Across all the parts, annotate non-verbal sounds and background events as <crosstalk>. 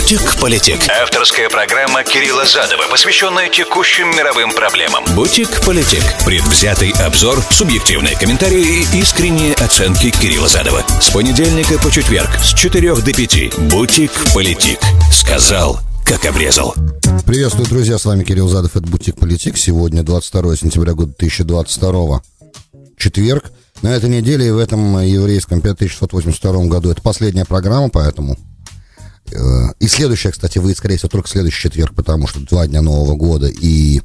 Бутик-политик. Авторская программа Кирилла Задова, посвященная текущим мировым проблемам. Бутик-политик. Предвзятый обзор, субъективные комментарии и искренние оценки Кирилла Задова. С понедельника по четверг с 4 до 5. Бутик-политик. Сказал, как обрезал. Приветствую, друзья, с вами Кирилл Задов, это Бутик Политик. Сегодня 22 сентября года 2022, четверг. На этой неделе и в этом еврейском 5682 году это последняя программа, поэтому и следующая, кстати, выйдет, скорее всего, только следующий четверг, потому что два дня Нового года и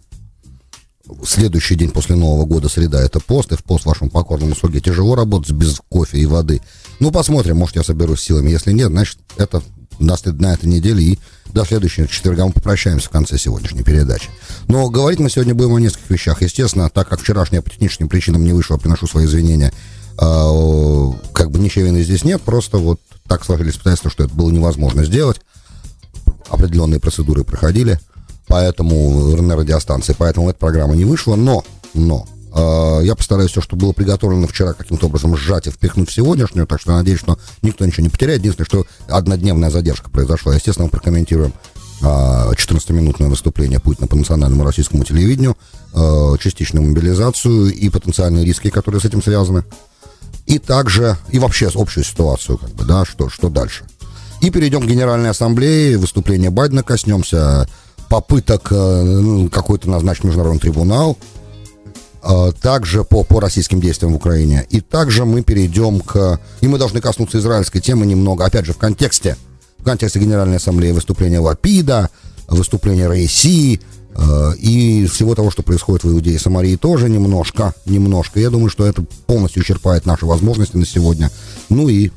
следующий день после Нового года, среда, это пост, и в пост вашему покорному слуге тяжело работать без кофе и воды. Ну, посмотрим, может, я соберусь силами. Если нет, значит, это на, на этой неделе и до следующего четверга мы попрощаемся в конце сегодняшней передачи. Но говорить мы сегодня будем о нескольких вещах. Естественно, так как вчерашняя по техническим причинам не вышло, приношу свои извинения. Э, как бы вины здесь нет, просто вот так сложились обстоятельства, что это было невозможно сделать. Определенные процедуры проходили, поэтому на радиостанции, поэтому эта программа не вышла, но, но, э, я постараюсь все, что было приготовлено вчера, каким-то образом сжать и впихнуть в сегодняшнюю, так что надеюсь, что никто ничего не потеряет. Единственное, что однодневная задержка произошла. Естественно, мы прокомментируем 14-минутное выступление Путина по национальному российскому телевидению, частичную мобилизацию и потенциальные риски, которые с этим связаны и также, и вообще общую ситуацию, как бы, да, что, что дальше. И перейдем к Генеральной Ассамблее, выступление Байдена коснемся, попыток э, ну, какой-то назначить международный трибунал, э, также по, по российским действиям в Украине. И также мы перейдем к... И мы должны коснуться израильской темы немного, опять же, в контексте, в контексте Генеральной Ассамблеи выступления Лапида, выступления Рейси, Э, и всего того, что происходит в Иудее и Самарии, тоже немножко, немножко. Я думаю, что это полностью исчерпает наши возможности на сегодня. Ну и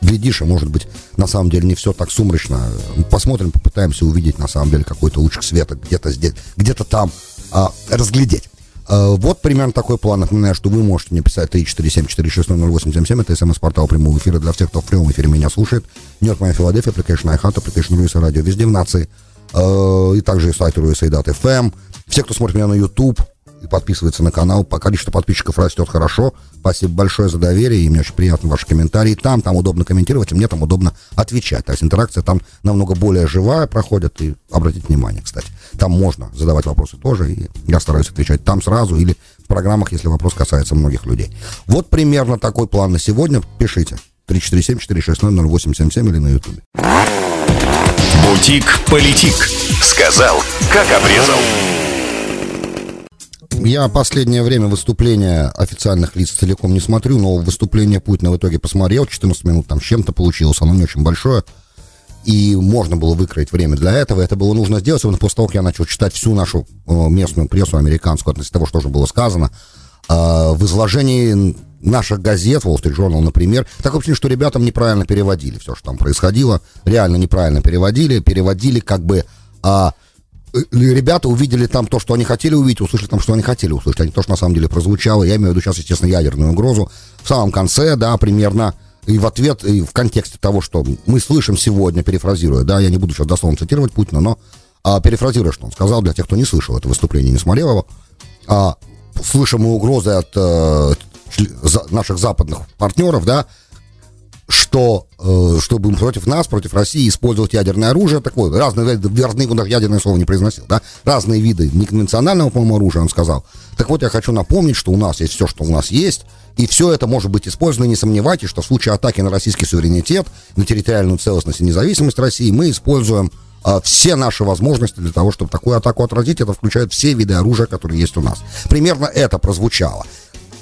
глядишь, а может быть, на самом деле не все так сумрачно. Посмотрим, попытаемся увидеть на самом деле какой-то лучик света где-то здесь, где-то там а, разглядеть. А, вот примерно такой план. Напоминаю, что вы можете мне писать 347-460-0877. Это смс-портал прямого эфира для всех, кто в прямом эфире меня слушает. Нью-Йорк, моя Филадельфия, application iHeart, application Руиса Радио, везде в нации. Э, и также сайт Руисайдат FM. Все, кто смотрит меня на YouTube и подписывается на канал, по количеству подписчиков растет хорошо. Спасибо большое за доверие, и мне очень приятны ваши комментарии. Там, там удобно комментировать, и мне там удобно отвечать. То есть интеракция там намного более живая проходит, и обратите внимание, кстати, там можно задавать вопросы тоже, и я стараюсь отвечать там сразу или в программах, если вопрос касается многих людей. Вот примерно такой план на сегодня. Пишите. 347-460-0877 или на YouTube. Бутик-политик. Сказал, как обрезал. Я последнее время выступления официальных лиц целиком не смотрю, но выступление Путина в итоге посмотрел, 14 минут там с чем-то получилось, оно не очень большое. И можно было выкроить время для этого. Это было нужно сделать, особенно после того, как я начал читать всю нашу э, местную прессу американскую относительно того, что уже было сказано. А, в изложении наших газет, Wall Street Journal, например, такое ощущение, что ребятам неправильно переводили все, что там происходило, реально неправильно переводили, переводили как бы... А, э, ребята увидели там то, что они хотели увидеть, услышали там, что они хотели услышать, а не то, что на самом деле прозвучало. Я имею в виду сейчас, естественно, ядерную угрозу. В самом конце, да, примерно, и в ответ, и в контексте того, что мы слышим сегодня, перефразируя, да, я не буду сейчас дословно цитировать Путина, но а, перефразируя, что он сказал для тех, кто не слышал это выступление, не смотрел его, а, слышим мы угрозы от э, наших западных партнеров, да, что э, чтобы против нас, против России использовать ядерное оружие, такое, разные, разные, он ядерное слово не произносил, да, разные виды неконвенционального, по-моему, оружия, он сказал. Так вот, я хочу напомнить, что у нас есть все, что у нас есть, и все это может быть использовано, не сомневайтесь, что в случае атаки на российский суверенитет, на территориальную целостность и независимость России мы используем э, все наши возможности для того, чтобы такую атаку отразить. Это включает все виды оружия, которые есть у нас. Примерно это прозвучало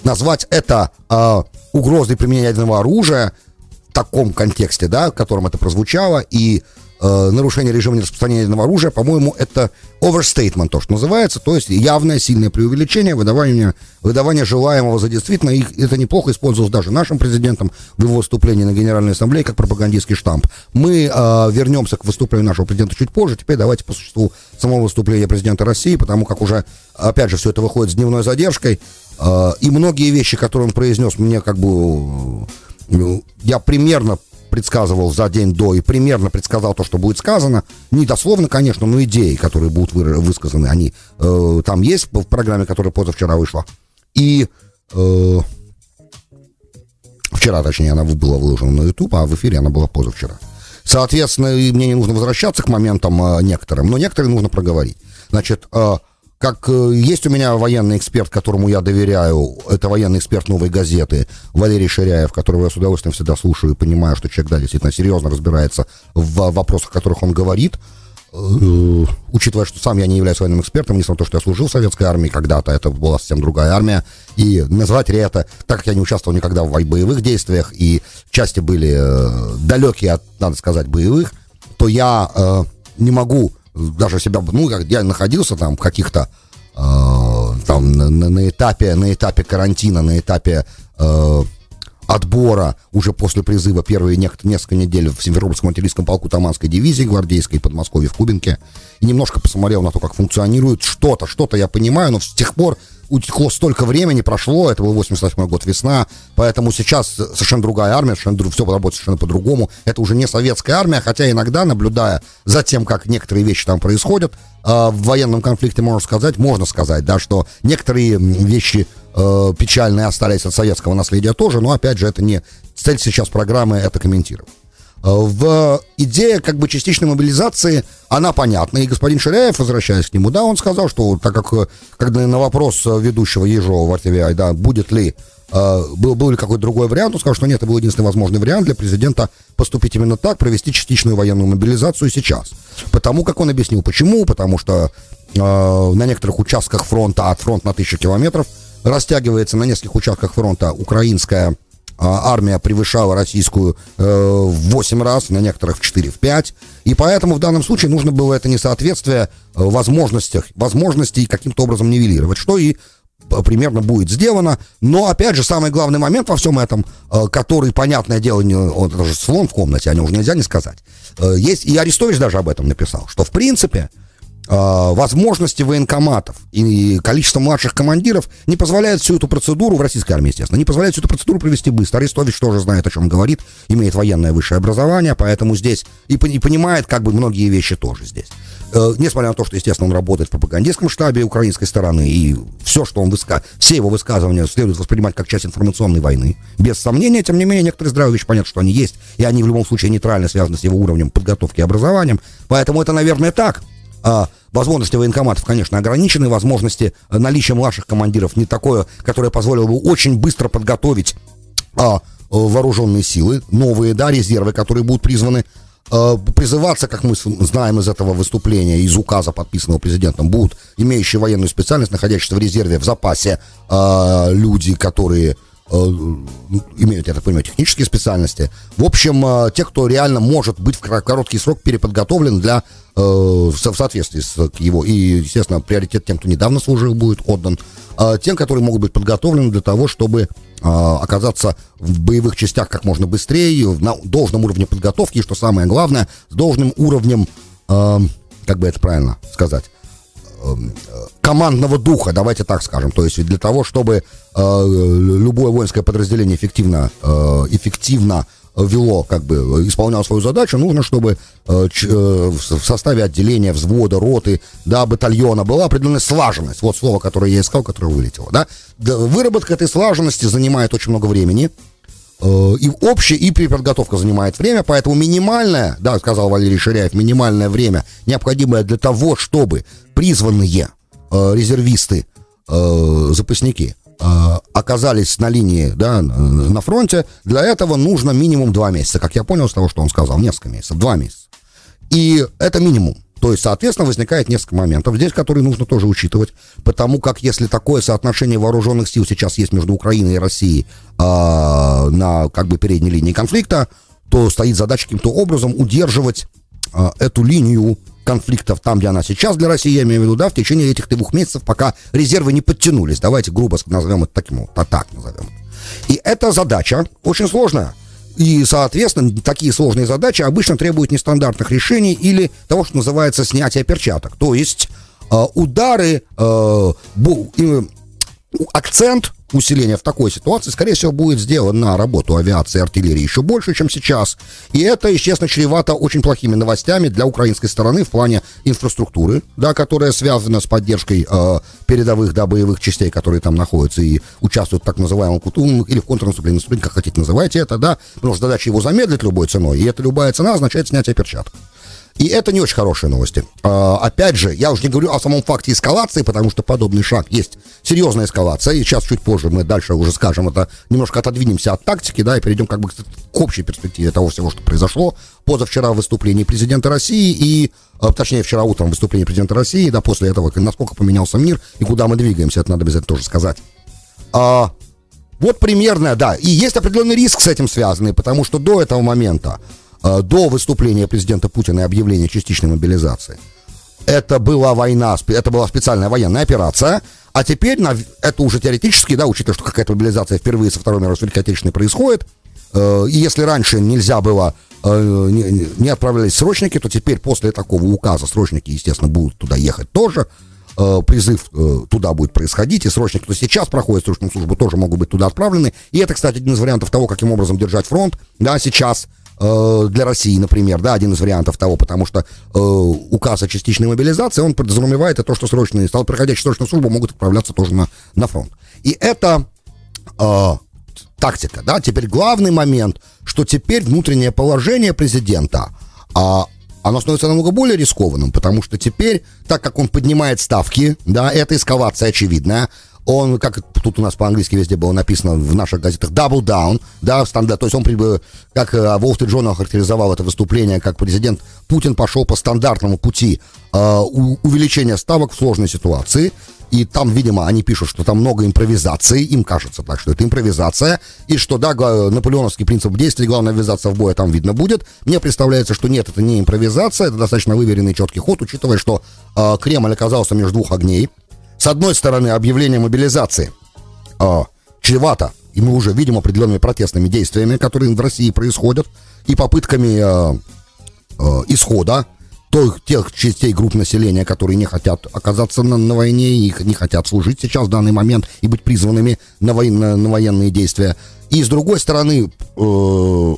назвать это э, угрозой применения ядерного оружия в таком контексте, да, в котором это прозвучало, и э, нарушение режима нераспространения ядерного оружия, по-моему, это overstatement, то, что называется, то есть явное сильное преувеличение, выдавание, выдавание желаемого за действительно, и это неплохо использовалось даже нашим президентом в его выступлении на Генеральной Ассамблее как пропагандистский штамп. Мы э, вернемся к выступлению нашего президента чуть позже, теперь давайте по существу самого выступления президента России, потому как уже, опять же, все это выходит с дневной задержкой, э, и многие вещи, которые он произнес, мне как бы... Э, я примерно предсказывал за день до и примерно предсказал то, что будет сказано. Не дословно, конечно, но идеи, которые будут вы, высказаны, они э, там есть в программе, которая позавчера вышла. И э, вчера, точнее, она была выложена на YouTube, а в эфире она была позавчера. Соответственно, мне не нужно возвращаться к моментам э, некоторым, но некоторые нужно проговорить. Значит, э, как э, есть у меня военный эксперт, которому я доверяю, это военный эксперт «Новой газеты» Валерий Ширяев, которого я с удовольствием всегда слушаю и понимаю, что человек, да, действительно серьезно разбирается в вопросах, о которых он говорит. Э, учитывая, что сам я не являюсь военным экспертом, несмотря на то, что я служил в советской армии когда-то, это была совсем другая армия, и назвать ли это, так как я не участвовал никогда в боевых действиях, и части были э, далекие от, надо сказать, боевых, то я не могу даже себя, ну, я находился там в каких-то э, там на, на этапе, на этапе карантина, на этапе э, отбора уже после призыва первые несколько недель в Симферопольском артиллерийском полку Таманской дивизии гвардейской Подмосковье в Кубинке. И немножко посмотрел на то, как функционирует что-то, что-то я понимаю, но с тех пор утекло столько времени, прошло, это был 88 год, весна, поэтому сейчас совершенно другая армия, совершенно, все работает совершенно по-другому. Это уже не советская армия, хотя иногда, наблюдая за тем, как некоторые вещи там происходят, э, в военном конфликте можно сказать, можно сказать, да, что некоторые вещи э, печальные остались от советского наследия тоже, но опять же это не цель сейчас программы это комментировать. Э, в идея как бы частичной мобилизации, она понятна. И господин Ширяев, возвращаясь к нему, да, он сказал, что так как, э, когда на вопрос э, ведущего Ежова в RTVI, да, будет ли, был, был ли какой-то другой вариант, он сказал, что нет, это был единственный возможный вариант для президента поступить именно так, провести частичную военную мобилизацию сейчас. Потому как он объяснил, почему, потому что э, на некоторых участках фронта, от фронта на тысячу километров, растягивается на нескольких участках фронта украинская армия превышала российскую э, в 8 раз, на некоторых в 4, в 5. И поэтому в данном случае нужно было это несоответствие э, возможностях, возможностей каким-то образом нивелировать, что и э, примерно будет сделано. Но, опять же, самый главный момент во всем этом, который, понятное дело, не, он даже слон в комнате, о нем уже нельзя не сказать, есть, и Арестович даже об этом написал, что, в принципе, а, возможности военкоматов и количество младших командиров не позволяет всю эту процедуру, в российской армии, естественно, не позволяет всю эту процедуру провести быстро. Арестович тоже знает, о чем говорит, имеет военное высшее образование, поэтому здесь и, и понимает как бы многие вещи тоже здесь. Э, несмотря на то, что, естественно, он работает в пропагандистском штабе украинской стороны, и все, что он выска... все его высказывания следует воспринимать как часть информационной войны, без сомнения, тем не менее, некоторые здравые вещи понятно, что они есть, и они в любом случае нейтрально связаны с его уровнем подготовки и образованием, поэтому это, наверное, так. А, возможности военкоматов, конечно, ограничены, возможности э, наличия младших командиров не такое, которое позволило бы очень быстро подготовить а, э, вооруженные силы, новые, да, резервы, которые будут призваны а, призываться, как мы знаем из этого выступления, из указа, подписанного президентом, будут имеющие военную специальность, находящиеся в резерве, в запасе люди, которые Э, имеют, я так понимаю, технические специальности. В общем, э, те, кто реально может быть в короткий срок переподготовлен для э, в соответствии с его, и, естественно, приоритет тем, кто недавно служил, будет отдан, тем, которые могут быть подготовлены для того, чтобы оказаться в боевых частях как можно быстрее, на должном уровне подготовки, и, что самое главное, с должным уровнем, как бы это правильно сказать, Эм, командного духа, давайте так скажем. То есть для того, чтобы э, любое воинское подразделение эффективно, э, эффективно вело, как бы исполняло свою задачу, нужно, чтобы э, э, в составе отделения, взвода, роты, да, батальона была определенная слаженность. Вот слово, которое я искал, которое вылетело, да. Выработка этой слаженности занимает очень много времени. Э, и общая, и переподготовка занимает время, поэтому минимальное, да, сказал Валерий Ширяев, минимальное время, необходимое для того, чтобы призванные э, резервисты, э, запасники, э, оказались на линии, да, на фронте, для этого нужно минимум два месяца, как я понял с того, что он сказал, несколько месяцев, два месяца. И это минимум. То есть, соответственно, возникает несколько моментов здесь, которые нужно тоже учитывать, потому как если такое соотношение вооруженных сил сейчас есть между Украиной и Россией э, на как бы передней линии конфликта, то стоит задача каким-то образом удерживать э, эту линию конфликтов там, где она сейчас для России, я имею в виду, да, в течение этих двух месяцев, пока резервы не подтянулись. Давайте грубо назовем это таким, вот, так назовем. И эта задача очень сложная. И, соответственно, такие сложные задачи обычно требуют нестандартных решений или того, что называется снятие перчаток. То есть э, удары, э, бу, э, акцент усиление в такой ситуации, скорее всего, будет сделано на работу авиации и артиллерии еще больше, чем сейчас. И это, естественно, чревато очень плохими новостями для украинской стороны в плане инфраструктуры, да, которая связана с поддержкой э, передовых да, боевых частей, которые там находятся и участвуют в так называемом КУТУ или в контрнаступлении, как хотите называйте это, да, потому что задача его замедлить любой ценой, и эта любая цена означает снятие перчаток. И это не очень хорошие новости. А, опять же, я уже не говорю о самом факте эскалации, потому что подобный шаг есть серьезная эскалация. И сейчас чуть позже мы дальше уже скажем это, немножко отодвинемся от тактики, да, и перейдем как бы к общей перспективе того всего, что произошло. Позавчера выступление президента России и, а, точнее, вчера утром выступление президента России, да, после этого, насколько поменялся мир и куда мы двигаемся, это надо обязательно тоже сказать. А, вот примерно, да, и есть определенный риск с этим связанный, потому что до этого момента до выступления президента Путина и объявления частичной мобилизации. Это была война, это была специальная военная операция, а теперь на, это уже теоретически, да, учитывая, что какая-то мобилизация впервые со Второй мировой Великой Отечественной происходит, э, и если раньше нельзя было, э, не, отправлялись срочники, то теперь после такого указа срочники, естественно, будут туда ехать тоже, э, призыв э, туда будет происходить, и срочники, кто сейчас проходит срочную службу, тоже могут быть туда отправлены, и это, кстати, один из вариантов того, каким образом держать фронт, да, сейчас, Э, для России, например, да, один из вариантов того, потому что э, указ о частичной мобилизации, он подразумевает то, что срочные, стал проходящие срочную службу могут отправляться тоже на, на фронт. И это э, тактика, да, теперь главный момент, что теперь внутреннее положение президента, э, оно становится намного более рискованным, потому что теперь, так как он поднимает ставки, да, это эскалация очевидная, он, как тут у нас по-английски везде было написано в наших газетах, double down, да, стандарт, то есть он, как э, Wall Street Journal характеризовал это выступление, как президент Путин пошел по стандартному пути э, увеличения ставок в сложной ситуации, и там, видимо, они пишут, что там много импровизации, им кажется так, что это импровизация, и что, да, наполеоновский принцип действия, главное ввязаться в бой, а там видно будет. Мне представляется, что нет, это не импровизация, это достаточно выверенный четкий ход, учитывая, что э, Кремль оказался между двух огней, с одной стороны, объявление мобилизации э, чревато, и мы уже видим определенными протестными действиями, которые в России происходят, и попытками э, э, исхода тех частей групп населения, которые не хотят оказаться на, на войне, и не хотят служить сейчас в данный момент и быть призванными на, вой, на, на военные действия. И с другой стороны, э,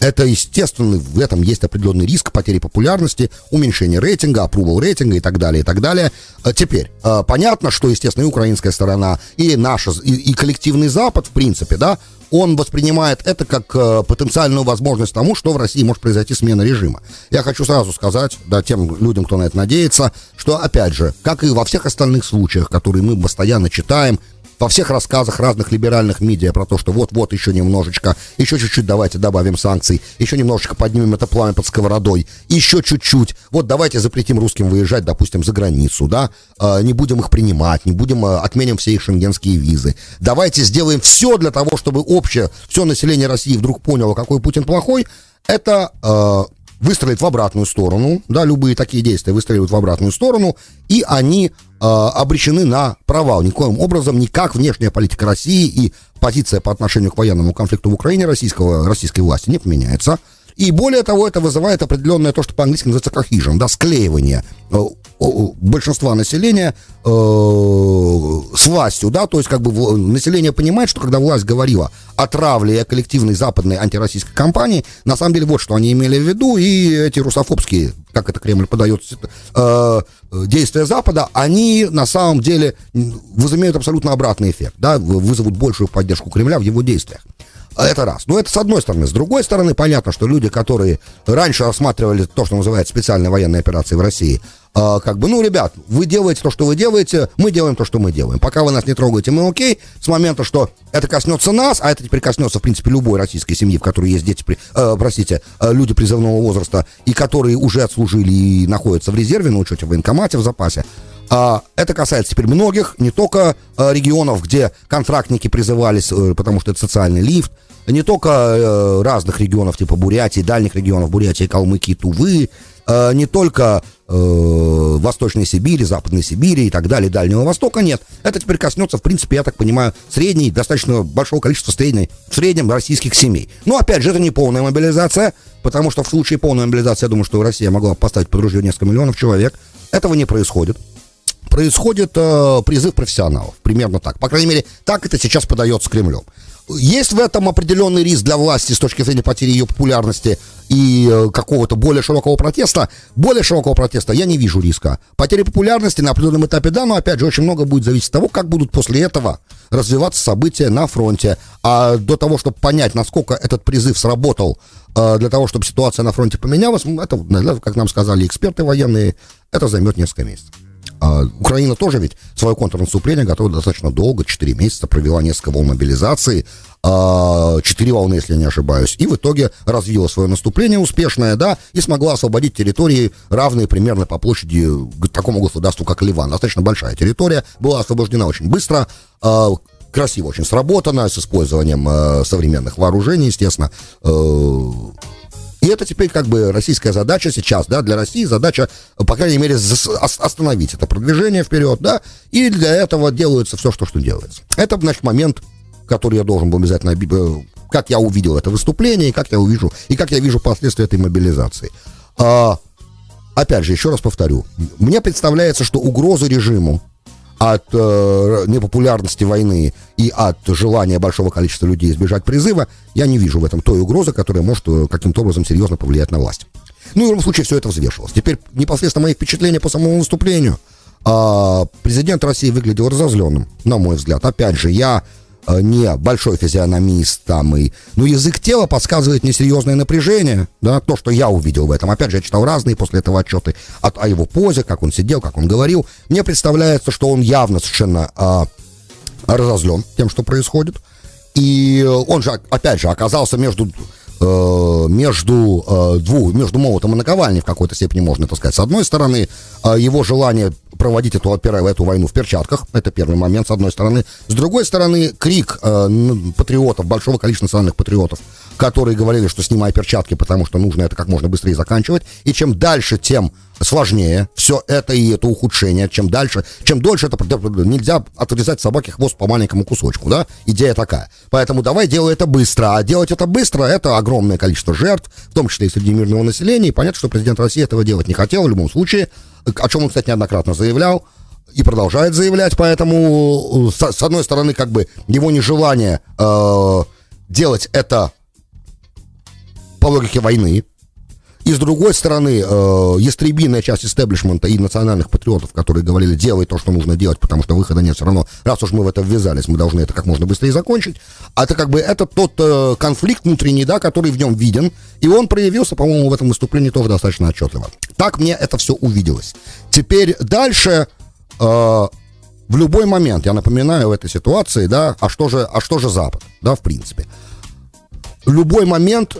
это, естественно, в этом есть определенный риск потери популярности, уменьшения рейтинга, опрувал рейтинга и так далее, и так далее. А теперь, а, понятно, что, естественно, и украинская сторона, и наша, и, и коллективный Запад, в принципе, да, он воспринимает это как э, потенциальную возможность тому, что в России может произойти смена режима. Я хочу сразу сказать, да, тем людям, кто на это надеется, что, опять же, как и во всех остальных случаях, которые мы постоянно читаем, во всех рассказах разных либеральных медиа про то, что вот-вот еще немножечко, еще чуть-чуть давайте добавим санкций, еще немножечко поднимем это пламя под сковородой, еще чуть-чуть, вот давайте запретим русским выезжать, допустим, за границу, да, э, не будем их принимать, не будем, э, отменим все их шенгенские визы. Давайте сделаем все для того, чтобы общее, все население России вдруг поняло, какой Путин плохой, это э, выстрелит в обратную сторону, да, любые такие действия выстреливают в обратную сторону, и они обречены на провал. Никоим образом никак внешняя политика России и позиция по отношению к военному конфликту в Украине российского, российской власти не поменяется. И более того, это вызывает определенное то, что по-английски называется cohesion, да, склеивание э, большинства населения э, с властью, да, то есть как бы население понимает, что когда власть говорила о травле и коллективной западной антироссийской кампании, на самом деле вот что они имели в виду, и эти русофобские, как это Кремль подает, э, действия Запада, они на самом деле возымеют абсолютно обратный эффект, да, вызовут большую поддержку Кремля в его действиях. А это раз. Ну, это с одной стороны. С другой стороны, понятно, что люди, которые раньше рассматривали то, что называется специальной военной операцией в России, э, как бы, ну, ребят, вы делаете то, что вы делаете, мы делаем то, что мы делаем. Пока вы нас не трогаете, мы окей. С момента, что это коснется нас, а это теперь коснется, в принципе, любой российской семьи, в которой есть дети, э, простите, э, люди призывного возраста, и которые уже отслужили и находятся в резерве, на учете в военкомате, в запасе, это касается теперь многих, не только а, регионов, где контрактники призывались, э, потому что это социальный лифт, не только э, разных регионов, типа Бурятии, дальних регионов Бурятии, Калмыкии, Тувы, э, не только Восточной Сибири, Западной Сибири и так далее, Дальнего Востока, нет. Это теперь коснется, в принципе, я так понимаю, средней, достаточно большого количества средней, в среднем российских семей. Но, опять же, это не полная мобилизация, потому что в случае полной мобилизации, я думаю, что Россия могла поставить под ружье несколько миллионов человек. Этого не происходит происходит э, призыв профессионалов. Примерно так. По крайней мере, так это сейчас подается Кремлем. Есть в этом определенный риск для власти с точки зрения потери ее популярности и э, какого-то более широкого протеста. Более широкого протеста я не вижу риска. Потери популярности на определенном этапе, да, но опять же очень много будет зависеть от того, как будут после этого развиваться события на фронте. А до того, чтобы понять, насколько этот призыв сработал э, для того, чтобы ситуация на фронте поменялась, это, как нам сказали эксперты военные, это займет несколько месяцев. А Украина тоже ведь свое контрнаступление готовила достаточно долго, 4 месяца, провела несколько волн мобилизации, 4 а, волны, если не ошибаюсь, и в итоге развила свое наступление успешное, да, и смогла освободить территории, равные примерно по площади такому государству, как Ливан. Достаточно большая территория, была освобождена очень быстро, а, красиво очень сработано, с использованием современных вооружений, естественно, э, и это теперь как бы российская задача сейчас, да, для России задача, по крайней мере, остановить это продвижение вперед, да, и для этого делается все, что, что делается. Это, значит, момент, который я должен был обязательно, э, как я увидел это выступление, и как я увижу, и как я вижу последствия этой мобилизации. А, опять же, еще раз повторю, мне представляется, что угрозы режиму от э, непопулярности войны и от желания большого количества людей избежать призыва, я не вижу в этом той угрозы, которая может э, каким-то образом серьезно повлиять на власть. Ну, в любом случае, все это взвешивалось. Теперь непосредственно мои впечатления по самому выступлению. А, президент России выглядел разозленным, на мой взгляд. Опять же, я Э, не большой физиономист там и... Ну, язык тела подсказывает несерьезное напряжение, да, то, что я увидел в этом. Опять же, я читал разные после этого отчеты о, о его позе, как он сидел, как он говорил. Мне представляется, что он явно совершенно а, разозлен тем, что происходит. И он же, опять же, оказался между э, между э, двух, между молотом и наковальней в какой-то степени можно это сказать. С одной стороны, э, его желание проводить эту, эту войну в перчатках, это первый момент, с одной стороны. С другой стороны, крик э, патриотов, большого количества национальных патриотов, которые говорили, что снимай перчатки, потому что нужно это как можно быстрее заканчивать. И чем дальше, тем сложнее все это и это ухудшение. Чем дальше, чем дольше это нельзя отрезать собаке хвост по маленькому кусочку, да? Идея такая. Поэтому давай делай это быстро. А делать это быстро это огромное количество жертв, в том числе и среди мирного населения. И понятно, что президент России этого делать не хотел в любом случае о чем он, кстати, неоднократно заявлял и продолжает заявлять, поэтому, с, с одной стороны, как бы его нежелание э, делать это по логике войны, и с другой стороны, э, ястребиная часть истеблишмента и национальных патриотов, которые говорили, делай то, что нужно делать, потому что выхода нет все равно. Раз уж мы в это ввязались, мы должны это как можно быстрее закончить. А это как бы это тот э, конфликт внутренний, да, который в нем виден. И он проявился, по-моему, в этом выступлении тоже достаточно отчетливо. Так мне это все увиделось. Теперь дальше... Э, в любой момент, я напоминаю в этой ситуации, да, а что же, а что же Запад, да, в принципе. Любой момент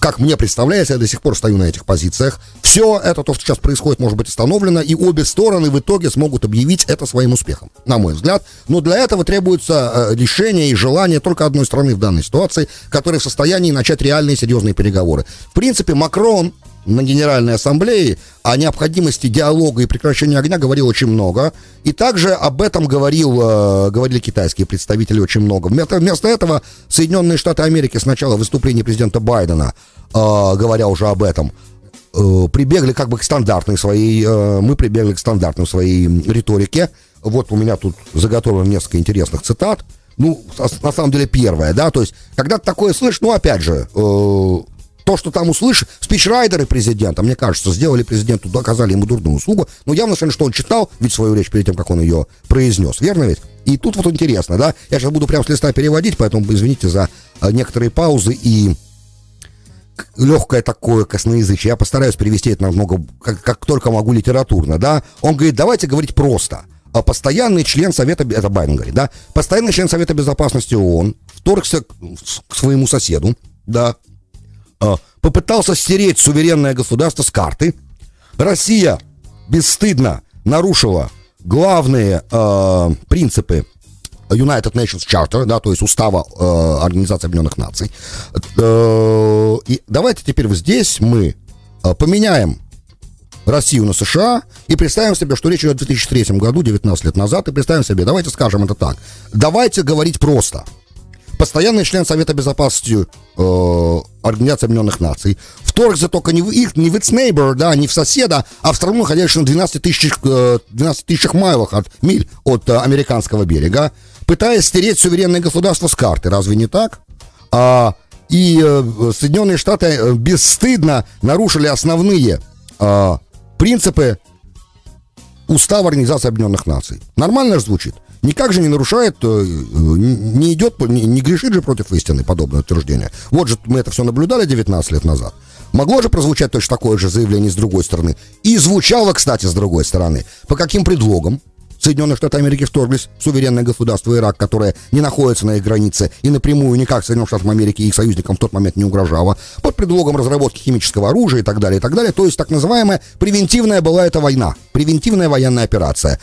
как мне представляется, я до сих пор стою на этих позициях. Все это, то, что сейчас происходит, может быть остановлено, и обе стороны в итоге смогут объявить это своим успехом, на мой взгляд. Но для этого требуется э, решение и желание только одной страны в данной ситуации, которая в состоянии начать реальные серьезные переговоры. В принципе, Макрон на Генеральной Ассамблее о необходимости диалога и прекращения огня говорил очень много. И также об этом говорил, э, говорили китайские представители очень много. Вместо, вместо этого Соединенные Штаты Америки с начала выступления президента Байдена, э, говоря уже об этом, э, прибегли как бы к стандартной своей, мы прибегли к стандартной своей риторике. Вот у меня тут заготовлено несколько интересных цитат. Ну, на самом деле первое, да, то есть, когда ты такое слышишь, ну, опять же, то, что там услышишь, спичрайдеры президента, мне кажется, сделали президенту, оказали ему дурную услугу, но явно совершенно, что он читал ведь свою речь перед тем, как он ее произнес, верно ведь? И тут вот интересно, да, я сейчас буду прямо с листа переводить, поэтому извините за э, некоторые паузы и легкое такое косноязычие. Я постараюсь перевести это намного, как, как только могу, литературно, да. Он говорит, давайте говорить просто. А постоянный член Совета, это Байден говорит, да, постоянный член Совета Безопасности ООН вторгся к своему соседу, да, попытался стереть суверенное государство с карты. Россия бесстыдно нарушила главные э, принципы United Nations Charter, да, то есть устава э, Организации Объединенных Наций. Э, и давайте теперь здесь мы э, поменяем Россию на США и представим себе, что речь идет о 2003 году, 19 лет назад, и представим себе, давайте скажем это так, давайте говорить просто – постоянный член Совета Безопасности э, Организации Объединенных Наций, вторгся только не в их, не в its neighbor, да, не в соседа, а в страну, находящуюся на 12 тысяч, э, 12 тысячах майлах от, миль от э, американского берега, пытаясь стереть суверенное государство с карты. Разве не так? А, и э, Соединенные Штаты э, бесстыдно нарушили основные э, принципы Устава Организации Объединенных Наций. Нормально же звучит? Никак же не нарушает, э, не идет, не, грешит же против истины подобное утверждение. Вот же мы это все наблюдали 19 лет назад. Могло же прозвучать точно такое же заявление с другой стороны. И звучало, кстати, с другой стороны. По каким предлогам? Соединенные Штаты Америки вторглись в суверенное государство Ирак, которое не находится на их границе и напрямую никак Соединенным Штатам Америки и их союзникам в тот момент не угрожало, под предлогом разработки химического оружия и так далее, и так далее. То есть так называемая превентивная была эта война, превентивная военная операция.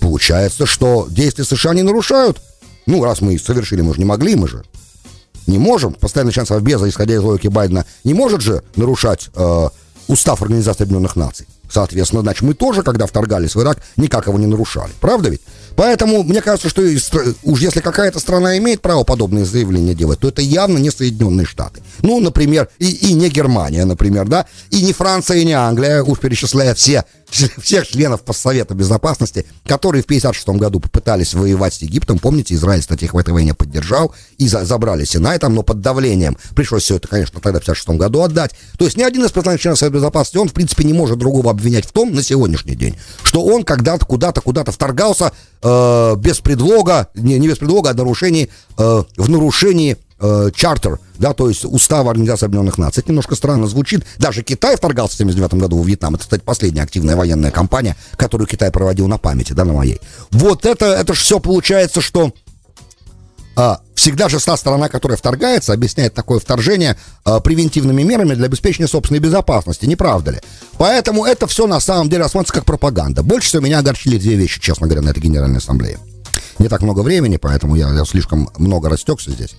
Получается, что действия США не нарушают. Ну, раз мы совершили, мы же не могли, мы же не можем. Постоянный член Совбеза, исходя из логики Байдена, не может же нарушать э, устав Организации Объединенных Наций. Соответственно, значит, мы тоже, когда вторгались в Ирак, никак его не нарушали. Правда ведь? Поэтому мне кажется, что уж если какая-то страна имеет право подобные заявления делать, то это явно не Соединенные Штаты. Ну, например, и, и не Германия, например, да, и не Франция, и не Англия, уж перечисляя все, <laughs> всех членов Совета Безопасности, которые в 56 году попытались воевать с Египтом. Помните, Израиль, их в этой войне поддержал и за, забрали Синай там, но под давлением. Пришлось все это, конечно, тогда в 56 году отдать. То есть ни один из постоянных членов Совета Безопасности, он, в принципе, не может другого обвинять в том, на сегодняшний день, что он когда-то куда-то, куда-то вторгался э, без предлога, не, не без предлога, а нарушении, э, в нарушении э, чартер, да, то есть устава Организации Объединенных Наций. Это немножко странно звучит. Даже Китай вторгался в 79 году в Вьетнам. Это, кстати, последняя активная военная кампания, которую Китай проводил на памяти, да, на моей. Вот это, это же все получается, что а, всегда же та сторона, которая вторгается, объясняет такое вторжение а, превентивными мерами для обеспечения собственной безопасности, не правда ли? Поэтому это все на самом деле рассматривается как пропаганда. Больше всего меня огорчили две вещи, честно говоря, на этой Генеральной Ассамблее. Не так много времени, поэтому я, я слишком много растекся здесь,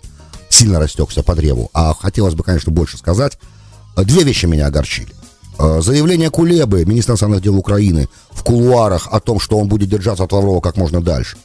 сильно растекся по древу. А хотелось бы, конечно, больше сказать. Две вещи меня огорчили. А, заявление Кулебы, министра иностранных дел Украины, в кулуарах о том, что он будет держаться от Лаврова как можно дальше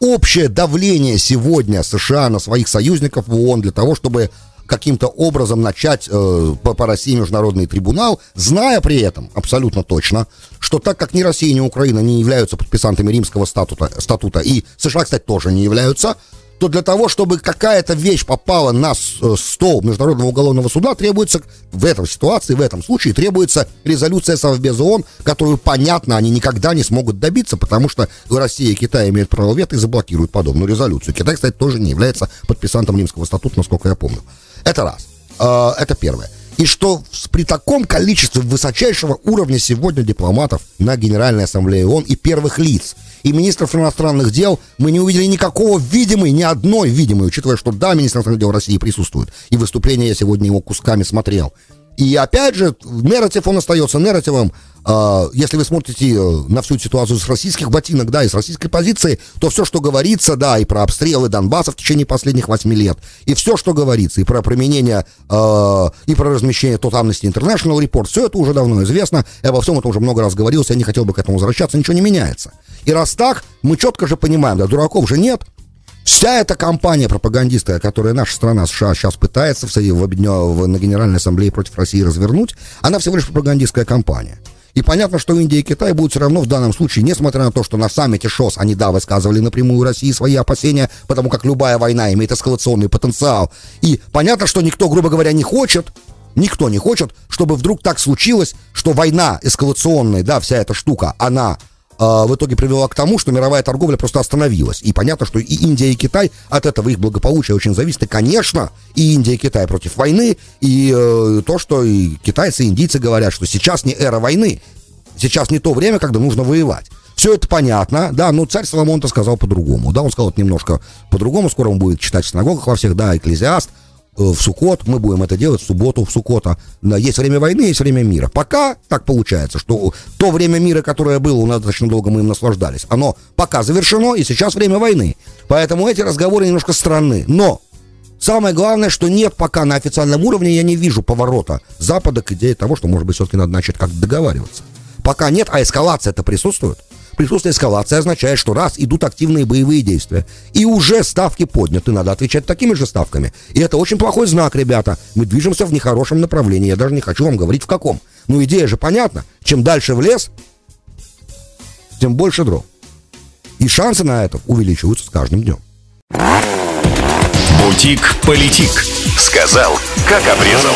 общее давление сегодня США на своих союзников в ООН для того, чтобы каким-то образом начать э, по, по России международный трибунал, зная при этом абсолютно точно, что так как ни Россия, ни Украина не являются подписантами римского статута, статута и США, кстати, тоже не являются, то для того, чтобы какая-то вещь попала на э, стол Международного уголовного суда, требуется в этой ситуации, в этом случае, требуется резолюция Совбеза ООН, которую, понятно, они никогда не смогут добиться, потому что Россия и Китай имеют право вето и заблокируют подобную резолюцию. Китай, кстати, тоже не является подписантом Римского статута, насколько я помню. Это раз. А, это первое. И что при таком количестве высочайшего уровня сегодня дипломатов на Генеральной Ассамблее ООН и первых лиц – и министров иностранных дел мы не увидели никакого видимой, ни одной видимой, учитывая, что да, министр иностранных дел России присутствует. И выступление я сегодня его кусками смотрел. И опять же, нарратив, он остается нарративом. А, если вы смотрите э, на всю ситуацию с российских ботинок, да, и с российской позиции, то все, что говорится, да, и про обстрелы Донбасса в течение последних восьми лет, и все, что говорится, и про применение, э, и про размещение тот Amnesty International Report, все это уже давно известно, я обо всем этом уже много раз говорил, я не хотел бы к этому возвращаться, ничего не меняется. И раз так, мы четко же понимаем, да, дураков же нет. Вся эта кампания пропагандистская, которую наша страна США сейчас пытается в, в, в, на Генеральной Ассамблее против России развернуть, она всего лишь пропагандистская кампания. И понятно, что Индия и Китай будут все равно в данном случае, несмотря на то, что на саммите ШОС они, да, высказывали напрямую России свои опасения, потому как любая война имеет эскалационный потенциал. И понятно, что никто, грубо говоря, не хочет, никто не хочет, чтобы вдруг так случилось, что война эскалационная, да, вся эта штука, она в итоге привела к тому, что мировая торговля просто остановилась. И понятно, что и Индия, и Китай от этого их благополучия очень зависит. И, конечно, и Индия, и Китай против войны, и э, то, что и китайцы, и индийцы говорят, что сейчас не эра войны, сейчас не то время, когда нужно воевать. Все это понятно, да, но царь Соломон-то сказал по-другому, да, он сказал это немножко по-другому, скоро он будет читать в синагогах во всех, да, экклезиаст, в Сукот, мы будем это делать в субботу в Сукота. Есть время войны, есть время мира. Пока так получается, что то время мира, которое было, у нас достаточно долго мы им наслаждались, оно пока завершено, и сейчас время войны. Поэтому эти разговоры немножко странны. Но Самое главное, что нет пока на официальном уровне, я не вижу поворота Запада к идее того, что, может быть, все-таки надо начать как-то договариваться. Пока нет, а эскалация это присутствует. Присутствие эскалации означает, что раз идут активные боевые действия, и уже ставки подняты, надо отвечать такими же ставками. И это очень плохой знак, ребята. Мы движемся в нехорошем направлении. Я даже не хочу вам говорить в каком. Но идея же понятна. Чем дальше в лес, тем больше дров. И шансы на это увеличиваются с каждым днем. Бутик-политик. Сказал, как обрезал.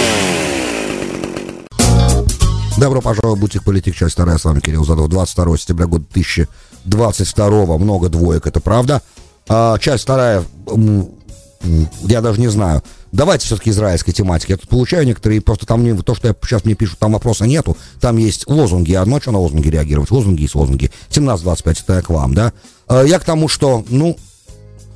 Добро пожаловать в Бутик Политик, часть вторая. С вами Кирилл Задов. 22 сентября года 2022. Много двоек, это правда. А, часть вторая, я даже не знаю. Давайте все-таки израильской тематики. Я тут получаю некоторые, просто там не, то, что я сейчас мне пишут, там вопроса нету. Там есть лозунги. Одно, что на лозунги реагировать. Лозунги есть лозунги. 17-25, это я к вам, да? А, я к тому, что, ну,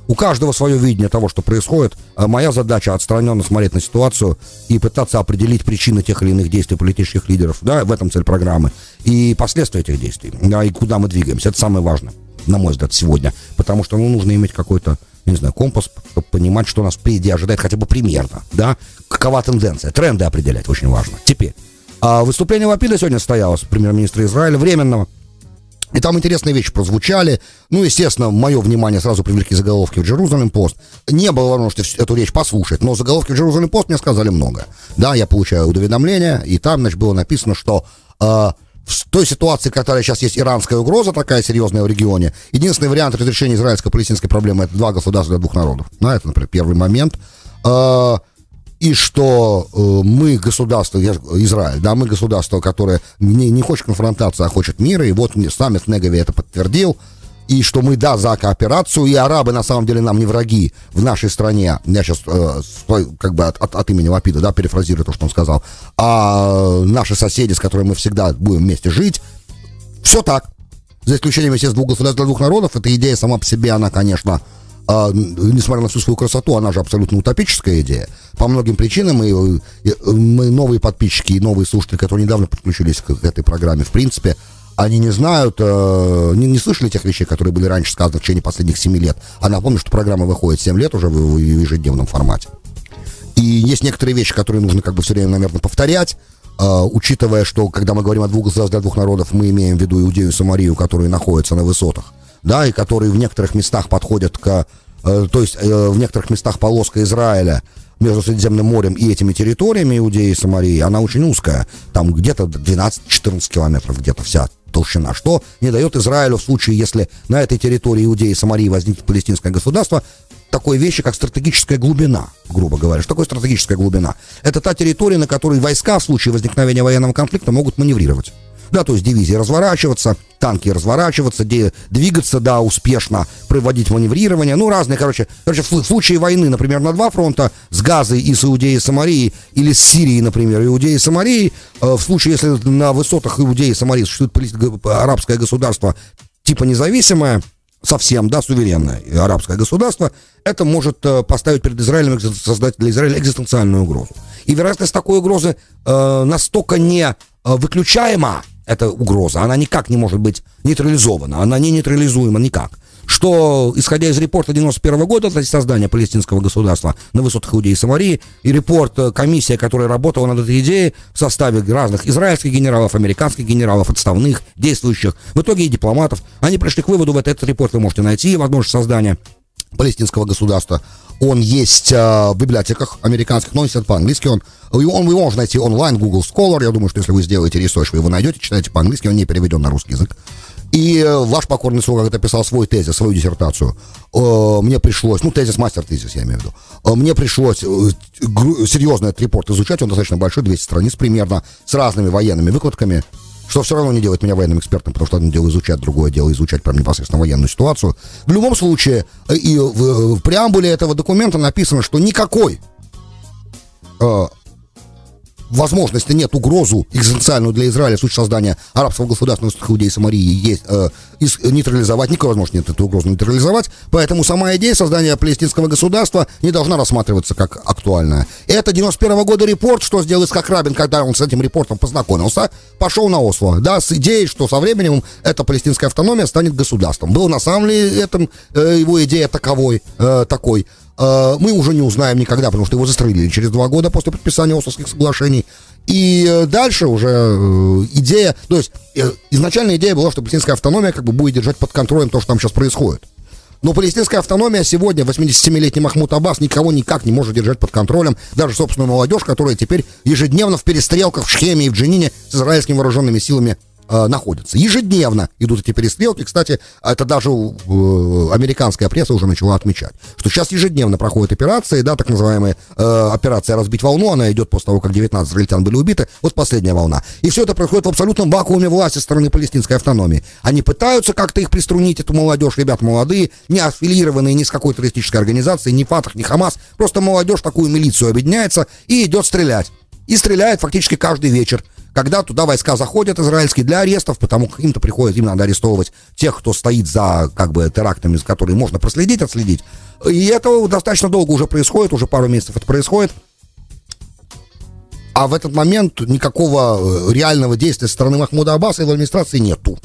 у каждого свое видение того, что происходит. А моя задача отстраненно смотреть на ситуацию и пытаться определить причины тех или иных действий политических лидеров, да, в этом цель программы, и последствия этих действий, да, и куда мы двигаемся. Это самое важное, на мой взгляд, сегодня. Потому что, ну, нужно иметь какой-то, не знаю, компас, чтобы понимать, что нас впереди ожидает хотя бы примерно, да, какова тенденция. Тренды определять очень важно. Теперь, а выступление Лапида сегодня состоялось, премьер-министра Израиля, временного, и там интересные вещи прозвучали. Ну, естественно, мое внимание сразу привлекли заголовки в Джерузалем пост. Не было возможности эту речь послушать, но заголовки в Джерузалем пост мне сказали много. Да, я получаю уведомления, и там, значит, было написано, что э, в той ситуации, которая сейчас есть иранская угроза такая серьезная в регионе, единственный вариант разрешения израильско-палестинской проблемы это два государства для двух народов. Ну, это, например, первый момент. Э, и что э, мы государство, Израиль, да, мы государство, которое не, не хочет конфронтации, а хочет мира, и вот саммит Негове это подтвердил, и что мы, да, за кооперацию, и арабы на самом деле нам не враги в нашей стране, я сейчас э, как бы от, от, от имени Лапида, да, перефразирую то, что он сказал, а наши соседи, с которыми мы всегда будем вместе жить, все так. За исключением, естественно, двух государств для двух народов, эта идея сама по себе, она, конечно, а, несмотря на всю свою красоту, она же абсолютно утопическая идея. По многим причинам и, и, мы новые подписчики и новые слушатели, которые недавно подключились к, к этой программе, в принципе, они не знают, э, не, не слышали тех вещей, которые были раньше сказаны в течение последних 7 лет. А напомню, что программа выходит 7 лет уже в, в ежедневном формате. И есть некоторые вещи, которые нужно как бы все время, наверное, повторять, э, учитывая, что когда мы говорим о двух государствах для двух народов, мы имеем в виду Иудею и Самарию, которые находятся на высотах да, и которые в некоторых местах подходят к, э, то есть э, в некоторых местах полоска Израиля между Средиземным морем и этими территориями Иудеи и Самарии, она очень узкая. Там где-то 12-14 километров где-то вся толщина, что не дает Израилю в случае, если на этой территории Иудеи и Самарии возникнет палестинское государство, такой вещи, как стратегическая глубина, грубо говоря. Что такое стратегическая глубина? Это та территория, на которой войска в случае возникновения военного конфликта могут маневрировать. Да, то есть дивизии разворачиваться, танки разворачиваться, де, двигаться, да, успешно, проводить маневрирование, ну, разные, короче. Короче, в, случае войны, например, на два фронта, с Газой и с Иудеей и Самарией, или с Сирией, например, Иудеей и Самарией, э, в случае, если на высотах Иудеи и Самарии существует арабское государство, типа независимое, совсем, да, суверенное арабское государство, это может э, поставить перед Израилем, создать для Израиля экзистенциальную угрозу. И вероятность такой угрозы э, настолько не э, выключаема, эта угроза, она никак не может быть нейтрализована, она не нейтрализуема никак. Что, исходя из репорта 91 года, есть создания палестинского государства на высотах Иудеи и Самарии, и репорт э, комиссия, которая работала над этой идеей в составе разных израильских генералов, американских генералов, отставных, действующих, в итоге и дипломатов, они пришли к выводу, в этот репорт вы можете найти, возможность создания палестинского государства. Он есть э, в библиотеках американских, но он есть по-английски. Он, он, вы можете найти онлайн, Google Scholar. Я думаю, что если вы сделаете research, вы его найдете, читаете по-английски, он не переведен на русский язык. И э, ваш покорный слуга, когда писал свой тезис, свою диссертацию, э, мне пришлось, ну, тезис, master thesis, я имею в виду, э, мне пришлось серьезно этот report изучать, он достаточно большой, 200 страниц примерно, с разными военными выкладками, что все равно не делает меня военным экспертом, потому что одно дело изучать, другое дело изучать прям непосредственно военную ситуацию. В любом случае, э, и в, в преамбуле этого документа написано, что никакой э, возможности нет угрозу экзистенциальную для Израиля в случае создания арабского государства на Иудеи и Самарии есть, э, из, нейтрализовать, никакой возможности нет эту угрозу нейтрализовать, поэтому сама идея создания палестинского государства не должна рассматриваться как актуальная. Это 91 -го года репорт, что сделал Исхак Рабин, когда он с этим репортом познакомился, пошел на Осло, да, с идеей, что со временем эта палестинская автономия станет государством. Был на самом деле этом, э, его идея таковой, э, такой. Э, мы уже не узнаем никогда, потому что его застрелили через два года после подписания Ословских соглашений. И дальше уже идея, то есть изначальная идея была, что палестинская автономия как бы будет держать под контролем то, что там сейчас происходит. Но палестинская автономия сегодня, 87-летний Махмуд Аббас, никого никак не может держать под контролем, даже собственную молодежь, которая теперь ежедневно в перестрелках в Шхеме и в Джинине с израильскими вооруженными силами э, находятся. Ежедневно идут эти перестрелки. Кстати, это даже э, американская пресса уже начала отмечать, что сейчас ежедневно проходят операции, да, так называемая э, операция «Разбить волну», она идет после того, как 19 израильтян были убиты, вот последняя волна. И все это происходит в абсолютном вакууме власти стороны палестинской автономии. Они пытаются как-то их приструнить, эту молодежь, ребят молодые, не аффилированные ни с какой террористической организацией, ни Фатах, ни Хамас, просто молодежь такую милицию объединяется и идет стрелять. И стреляет фактически каждый вечер когда туда войска заходят израильские для арестов, потому как им-то приходит, им надо арестовывать тех, кто стоит за как бы терактами, которые можно проследить, отследить. И это достаточно долго уже происходит, уже пару месяцев это происходит. А в этот момент никакого э, реального действия со стороны Махмуда Аббаса и в администрации нету.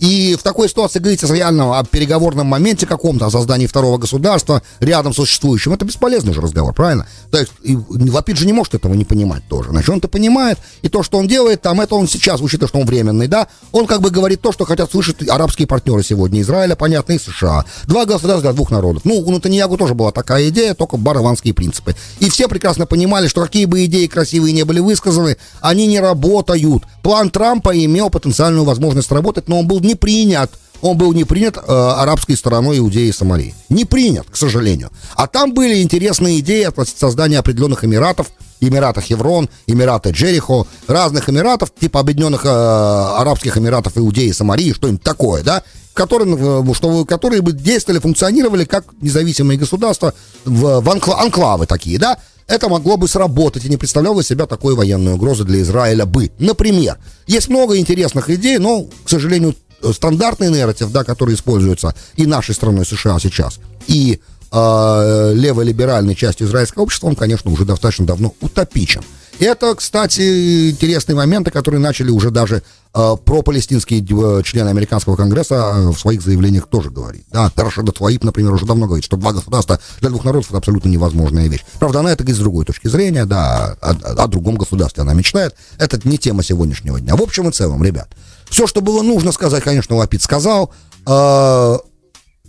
И в такой ситуации говорить о реальном, о переговорном моменте каком-то, о создании второго государства рядом с существующим, это бесполезный же разговор, правильно? То есть Лапид же не может этого не понимать тоже. Значит, он-то понимает, и то, что он делает, там, это он сейчас, учитывая, что он временный, да, он как бы говорит то, что хотят слышать арабские партнеры сегодня, Израиля, понятно, и США. Два государства для двух народов. Ну, у Натаньягу тоже была такая идея, только бараванские принципы. И все прекрасно понимали, что какие бы идеи красивые не были высказаны, они не работают. План Трампа имел потенциальную возможность работать, но он был не принят. Он был не принят э, арабской стороной Иудеи и Сомали. Не принят, к сожалению. А там были интересные идеи от создания определенных эмиратов, Эмирата Хеврон, Эмирата Джерихо, разных эмиратов, типа Объединенных э, Арабских Эмиратов Иудеи и Самарии, что-нибудь такое, да, которые, э, что, которые бы действовали, функционировали как независимые государства, в, в анкла, анклавы такие, да, это могло бы сработать и не представляло себя такой военной угрозы для Израиля бы. Например, есть много интересных идей, но, к сожалению, стандартный нарратив, да, который используется и нашей страной США сейчас, и э, леволиберальной частью израильского общества, он, конечно, уже достаточно давно утопичен. Это, кстати, интересные моменты, которые начали уже даже э, пропалестинские члены американского конгресса э, в своих заявлениях тоже говорить. Да, Рашида Тваиб, например, уже давно говорит, что два государства для двух народов это абсолютно невозможная вещь. Правда, она это говорит с другой точки зрения, да, о, о другом государстве она мечтает. Это не тема сегодняшнего дня. В общем и целом, ребят, все, что было нужно сказать, конечно, Лапид сказал. Э,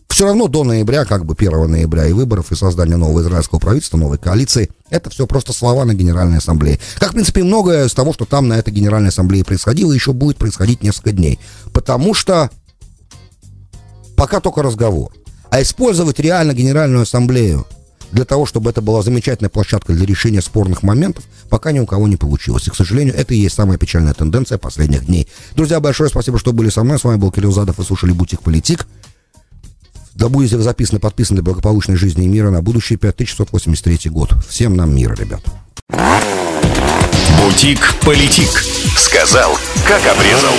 все равно до ноября, как бы 1 ноября и выборов, и создания нового израильского правительства, новой коалиции, это все просто слова на Генеральной Ассамблее. Как, в принципе, многое из того, что там на этой Генеральной Ассамблее происходило, еще будет происходить несколько дней. Потому что пока только разговор. А использовать реально Генеральную Ассамблею для того, чтобы это была замечательная площадка для решения спорных моментов, пока ни у кого не получилось. И, к сожалению, это и есть самая печальная тенденция последних дней. Друзья, большое спасибо, что были со мной. С вами был Кирилл Задов и слушали «Бутик Политик». Да будете записаны, подписаны для благополучной жизни и мира на будущий 5683 год. Всем нам мира, ребят. Бутик Политик. Сказал, как обрезал.